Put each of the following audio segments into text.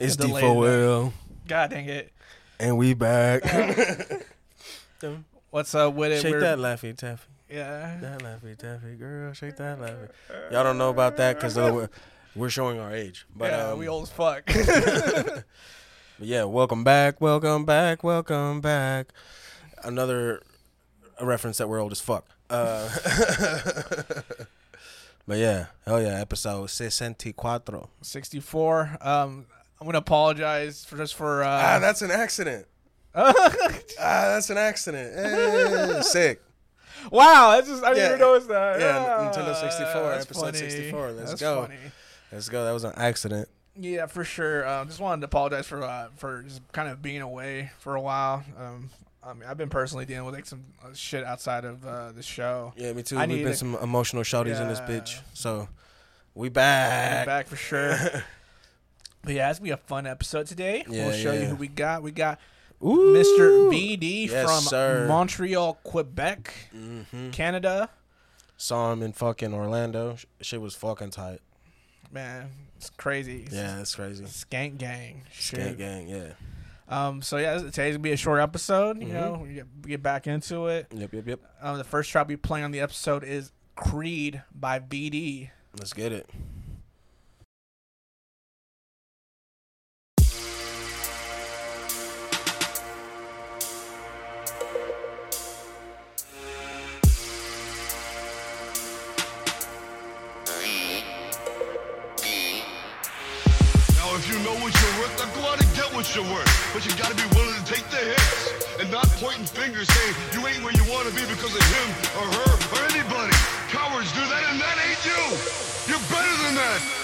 it's delay D4L, God dang it! and we back. What's up with it? shake We're- that laffy taffy. Yeah. That laffy taffy, girl. Shake that laffy. Y'all don't know about that because we're, we're showing our age. But yeah, um, we old as fuck. but yeah, welcome back, welcome back, welcome back. Another a reference that we're old as fuck. Uh, but yeah, hell yeah, episode 64. Sixty-four. Um, I'm gonna apologize for just for. Ah, Uh, that's an accident. Ah, that's an accident. Eh, sick. wow, that's just I didn't Yeah. even notice that. Yeah, Ah, Nintendo 64, that's episode funny. 64. Let's That's go. Funny. Let's go. That was an accident. Yeah, for sure. Um, just wanted to apologize for uh, for just kind of being away for a while. Um, I mean, I've been personally dealing with like some uh, shit outside of uh, the show. Yeah, me too. I We've been some emotional shouties in this bitch. So we We're back. back for sure. but yeah, it's gonna be a fun episode today. Yeah, we'll show you who we got. We got Ooh. Mr. BD Yes, from sir. Montreal, Quebec, hmm Canada. Saw him in fucking Orlando. Sh- Shit was fucking tight. Man, it's crazy. It's Yeah, it's crazy. Skank gang. Shit. Skank gang. Yeah. Um. So yeah, today's gonna be a short episode. You Mhm. know, we get, we get back into it. Yep. Yep. Yep. Um. The first track we play on the episode is Creed by BD. Let's get it. You're worth. But you gotta be willing to take the hits and not pointing fingers saying you ain't where you wanna be because of him or her or anybody. Cowards do that, and that ain't you. You're better than that.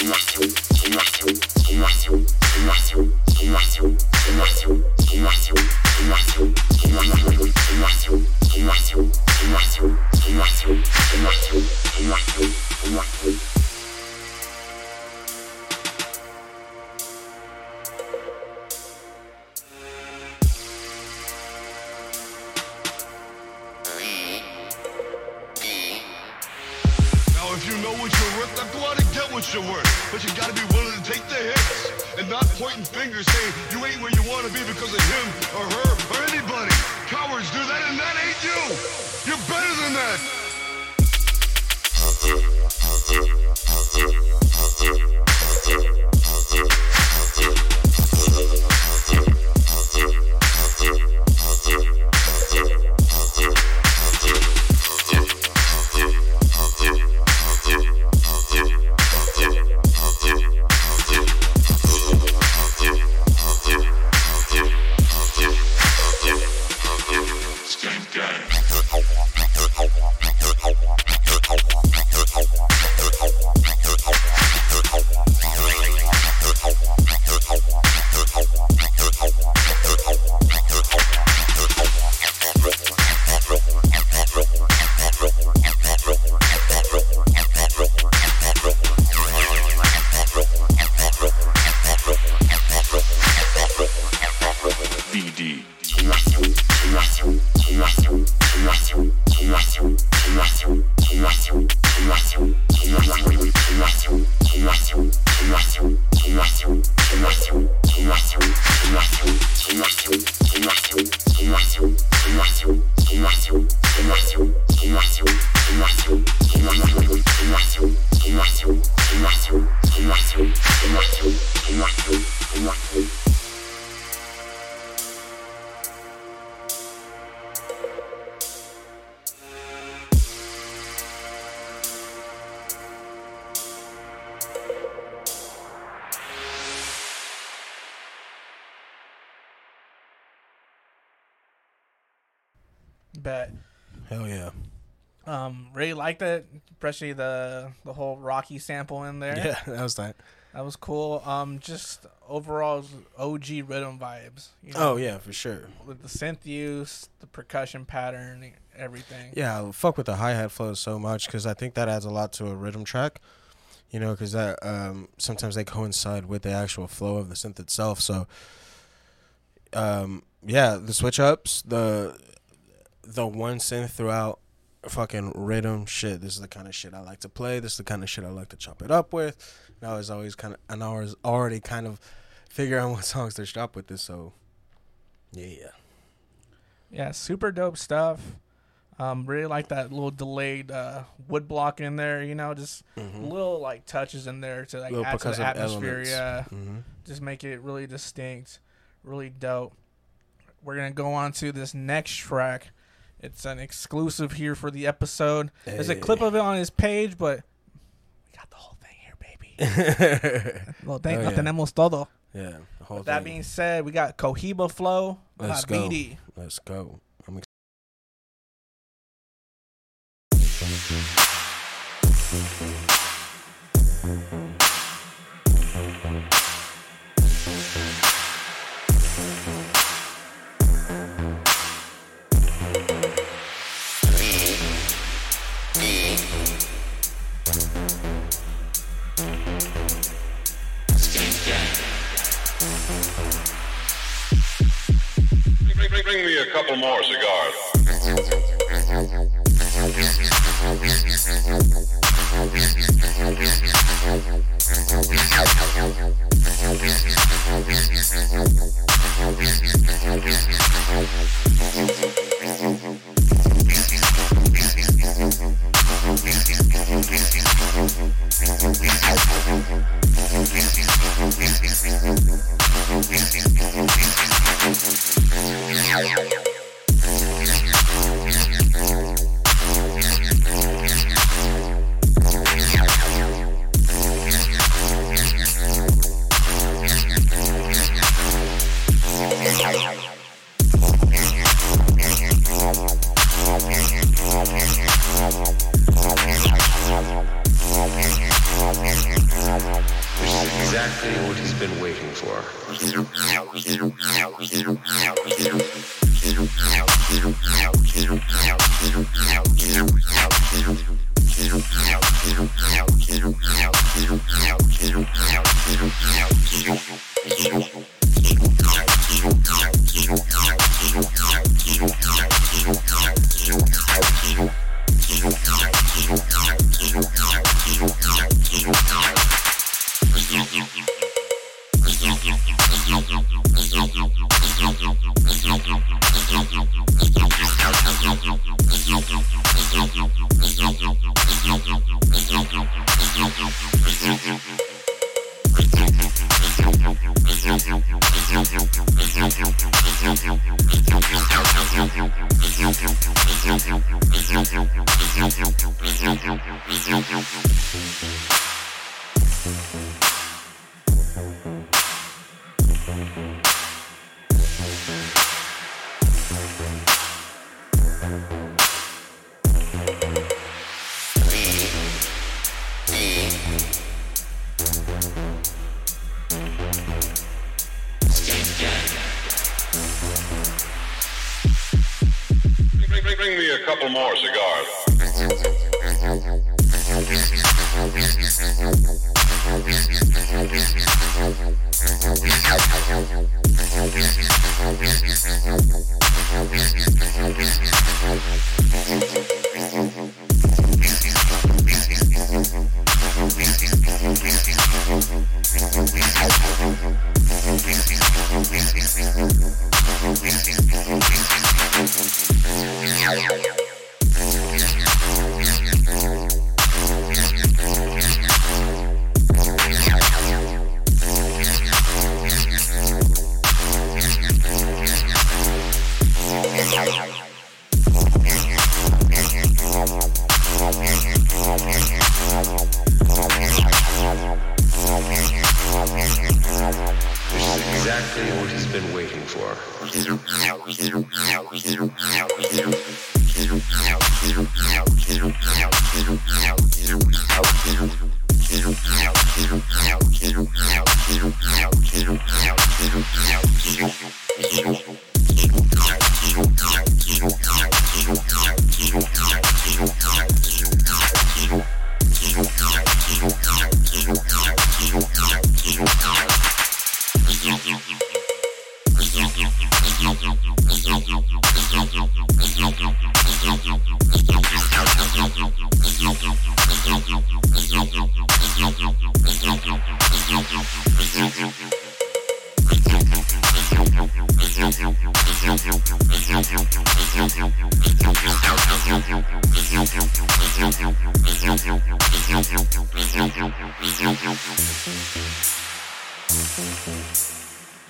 immersion immersion immersion immersion immersion immersion immersion Bet. Hell yeah. Um, really liked it, especially the the whole Rocky sample in there. Yeah, that was that. That was cool. Um, just overall OG rhythm vibes. You Oh yeah, for sure. with the synth use, the percussion pattern, everything. Yeah, I fuck with the hi hat flow so much because I think that adds a lot to a rhythm track. You know, because that um, sometimes they coincide with the actual flow of the synth itself. So, um, yeah, the switch ups, the the one synth throughout fucking rhythm shit. This is the kind of shit I like to play. This is the kind of shit I like to chop it up with. And I was always kind of, and I was already kind of figuring out what songs to chop with this. So, yeah. Yeah, super dope stuff. Um, really like that little delayed uh, wood block in there. You know, just Mhm. little like touches in there to like Little add to the atmosphere. elements. Yeah, Mm-hmm. just make it really distinct, really dope. We're gonna go on to this next track. It's an exclusive here for the episode. There's a clip of it on his page, but we got the whole thing here, baby. Well, thank Oh, yeah. tenemos todo. yeah. With that thing. being said, we got Cohiba Flow, Let's go. BD. Let's go. I'm ex- couple more cigars. Bring, me a couple more cigars.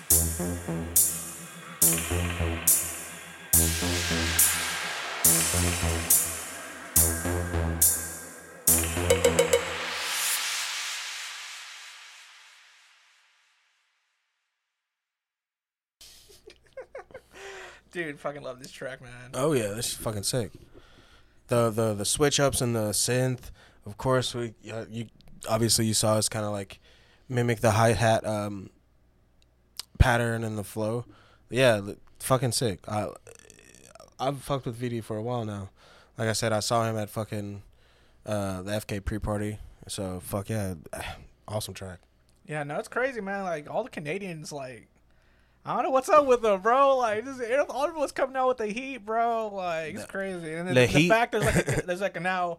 Dude, fucking love this track, man. Oh yeah, this is fucking sick. The the the switch ups and the synth, of course we uh, you obviously you saw us kind of like mimic the hi hat um pattern and the flow. Yeah, fucking sick. I I've fucked with VD for a while now. Like I said, I saw him at fucking uh the FK pre party. So fuck yeah, awesome track. Yeah, no, it's crazy, man. Like all the Canadians, like I don't know what's up with them, bro. Like this, all of us coming out with the heat, bro. Like it's crazy. And then the the, heat- fact there's like a, there's like a now,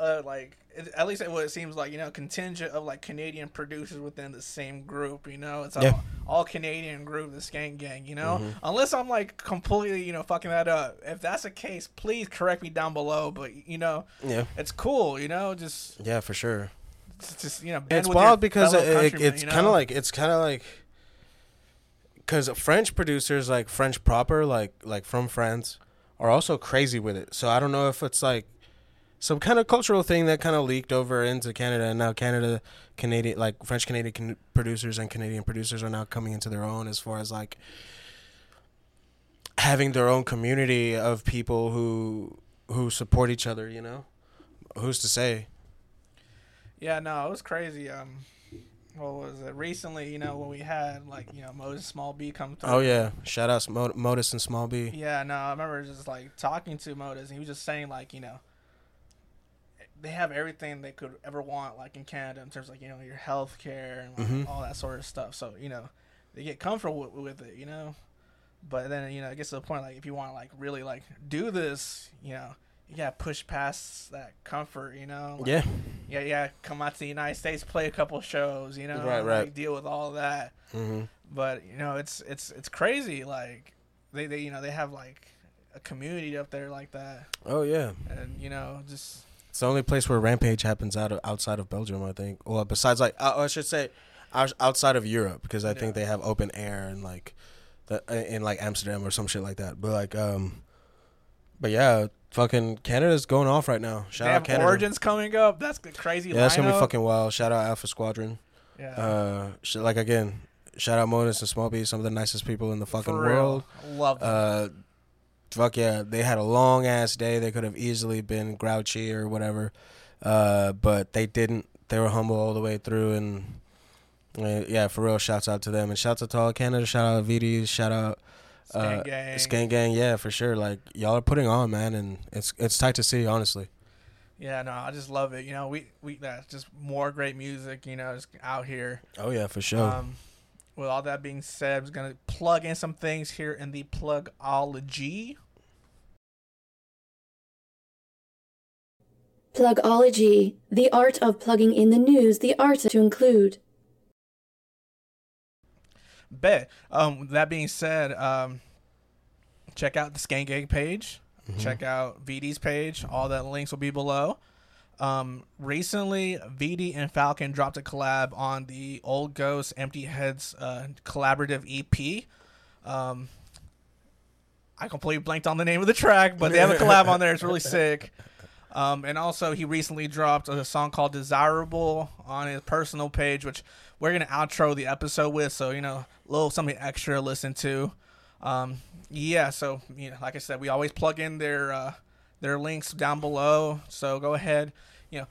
uh, like it, at least what it seems like, you know, contingent of like Canadian producers within the same group. You know, it's all, Yeah. all Canadian group, the Skank Gang. You know, Mhm. unless I'm like completely, you know, fucking that up. If that's the case, please correct me down below. But you know, Yeah, it's cool. You know, just yeah, for sure. just, just you know, it's wild because it, it, it's you kind of like it's kind of like because French producers like French proper like like from France are also crazy with it. So I don't know if it's like some kind of cultural thing that kind of leaked over into Canada, and now Canada, Canadian like French Canadian can- producers and Canadian producers are now coming into their own as far as like having their own community of people who who support each other. You know, who's to say? Yeah, no, it was crazy. Um, what was it? Recently, you know, when we had like you know Modus Small B come through. Oh yeah, shout out Mo- Modus and Small B. Yeah, no, I remember just like talking to Modus, and he was just saying like you know. They have everything they could ever want, like in Canada, in terms of like you know your health care and like, Mhm. all that sort of stuff. So you know, they get comfortable with, with it, you know. But then you know it gets to the point like if you want to like really like do this, you know, you gotta push past that comfort, you know. Like, Yeah, yeah, yeah, come out to the United States, play a couple shows, you know, Right, and, right. Like, deal with all that. hmm But you know, it's it's it's crazy. Like they, they you know they have like a community up there like that, Oh yeah, and you know just it's the only place where Rampage happens out of outside of Belgium, I think. Well, besides like uh, I should say, outs- outside of Europe, because I think they have open air and like the in like Amsterdam or some shit like that. But like um, but yeah, fucking Canada's going off right now. Shout they out have Canada. Origins coming up. That's crazy. Yeah, that's gonna be fucking wild. Shout out Alpha Squadron. Yeah. Uh, like again, shout out Modus and Small B, some of the nicest people in the fucking world. Love them. Uh, fuck yeah, they had a long ass day. They could have easily been grouchy or whatever, uh, but they didn't. They were humble all the way through, and uh, yeah, for real. Shouts out to them, and shouts out to all Canada. Shout out to VDs. Shout out Skank uh, Gang. Skank Gang. Yeah, for sure. Like y'all are putting on, man, and it's it's tight to see, honestly. Yeah, no, I just love it. You know, we we that's just more great music. You know, just out here. Oh yeah, for sure. Um, with all that being said, I'm just gonna plug in some things here in the plugology. Plugology, the art of plugging in the news, the art to include. Bet. Um, that being said, um, check out the Skank Gang page. Mm-hmm. Check out VD's page. All that links will be below. Um, recently, VD and Falcon dropped a collab on the Old Ghost Empty Heads uh, collaborative EP. Um, I completely blanked on the name of the track, but they have a collab on there. It's really sick. Um, and also, he recently dropped a song called "Desirable" on his personal page, which we're gonna outro the episode with. So you know, a little something extra to listen to. Um, yeah, so you know, like I said, we always plug in their uh, their links down below. So go ahead, you know,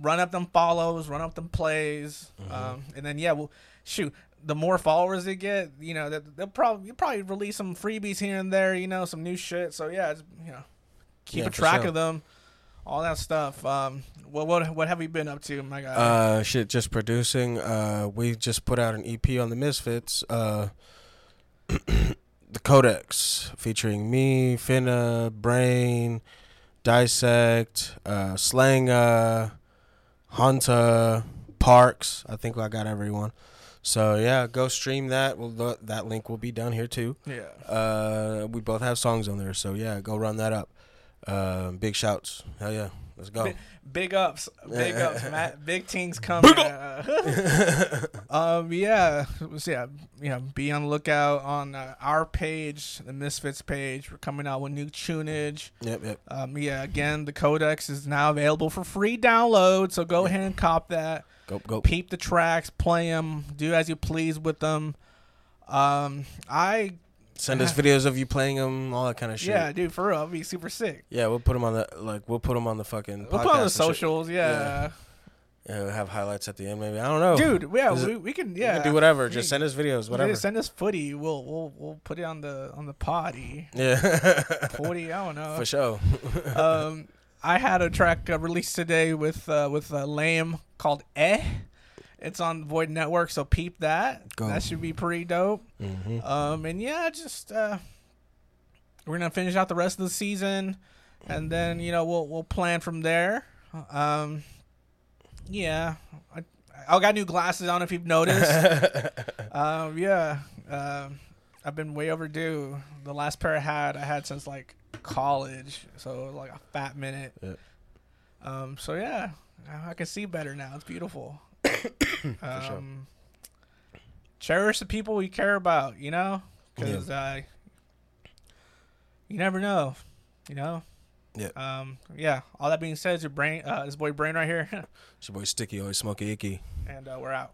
run up them follows, run up them plays, um, and then yeah, well, shoot. The more followers they get, you know, they'll probably you'll probably release some freebies here and there, you know, some new shit. So yeah, you know, keep Yeah, a track sure. of them, all that stuff. Um, what what what have you been up to, my guy? Uh, shit, just producing. Uh, we just put out an EP on the Misfits. Uh, the Codex, featuring me, Finna, Brain, Dissect, uh, Slanga, Hunter, Parks. I think I got everyone. So yeah, go stream that. Well, th- that link will be down here too. yeah, Uh, we both have songs on there, so yeah, go run that up. Uh, big shouts, hell yeah, Let's go. Big, big ups, big ups, Matt. Big things coming. Uh, um, yeah, so yeah, yeah. Be on the lookout on uh, our page, the Misfits page. We're coming out with new tunage. Yep, yep. Um, yeah, again, the codex is now available for free download, so go ahead and cop that. Go, go. Peep the tracks, play them, do as you please with them. Um, I Send us videos of you playing them, all that kind of shit. yeah, dude, for real, it'd be super sick. Yeah, we'll put them on the like. We'll put them on the fucking. We'll put on the socials, yeah. Yeah, we'll have highlights at the end, maybe. I don't know, Dude, yeah, it- we, we can We yeah can do whatever. Just send us videos, yeah, whatever. send us footy. We'll we'll we'll put it on the on the potty. Yeah, Footy, I don't know. for sure. um, I had a track uh, released today with uh, with uh, Lame called Eh. It's on Void Network, so peep that. Go. That should be pretty dope. Mhm. Um, and yeah, just uh, we're gonna finish out the rest of the season, and then you know we'll we'll plan from there. Um, yeah, I I got new glasses. on if you've noticed. um, yeah, um, I've been way overdue. The last pair I had, I had since like college, so like a fat minute. Yep. Um, so yeah, I can see better now. It's beautiful. um, Cherish the people you care about, you know, because uh, you never know, you know. Yeah. Um. Yeah. All that being said, it's your brain. Uh, this boy brain right here, It's your boy Sticky, always smoky icky. and uh, we're out.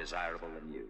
Desirable than you?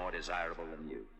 More desirable than you?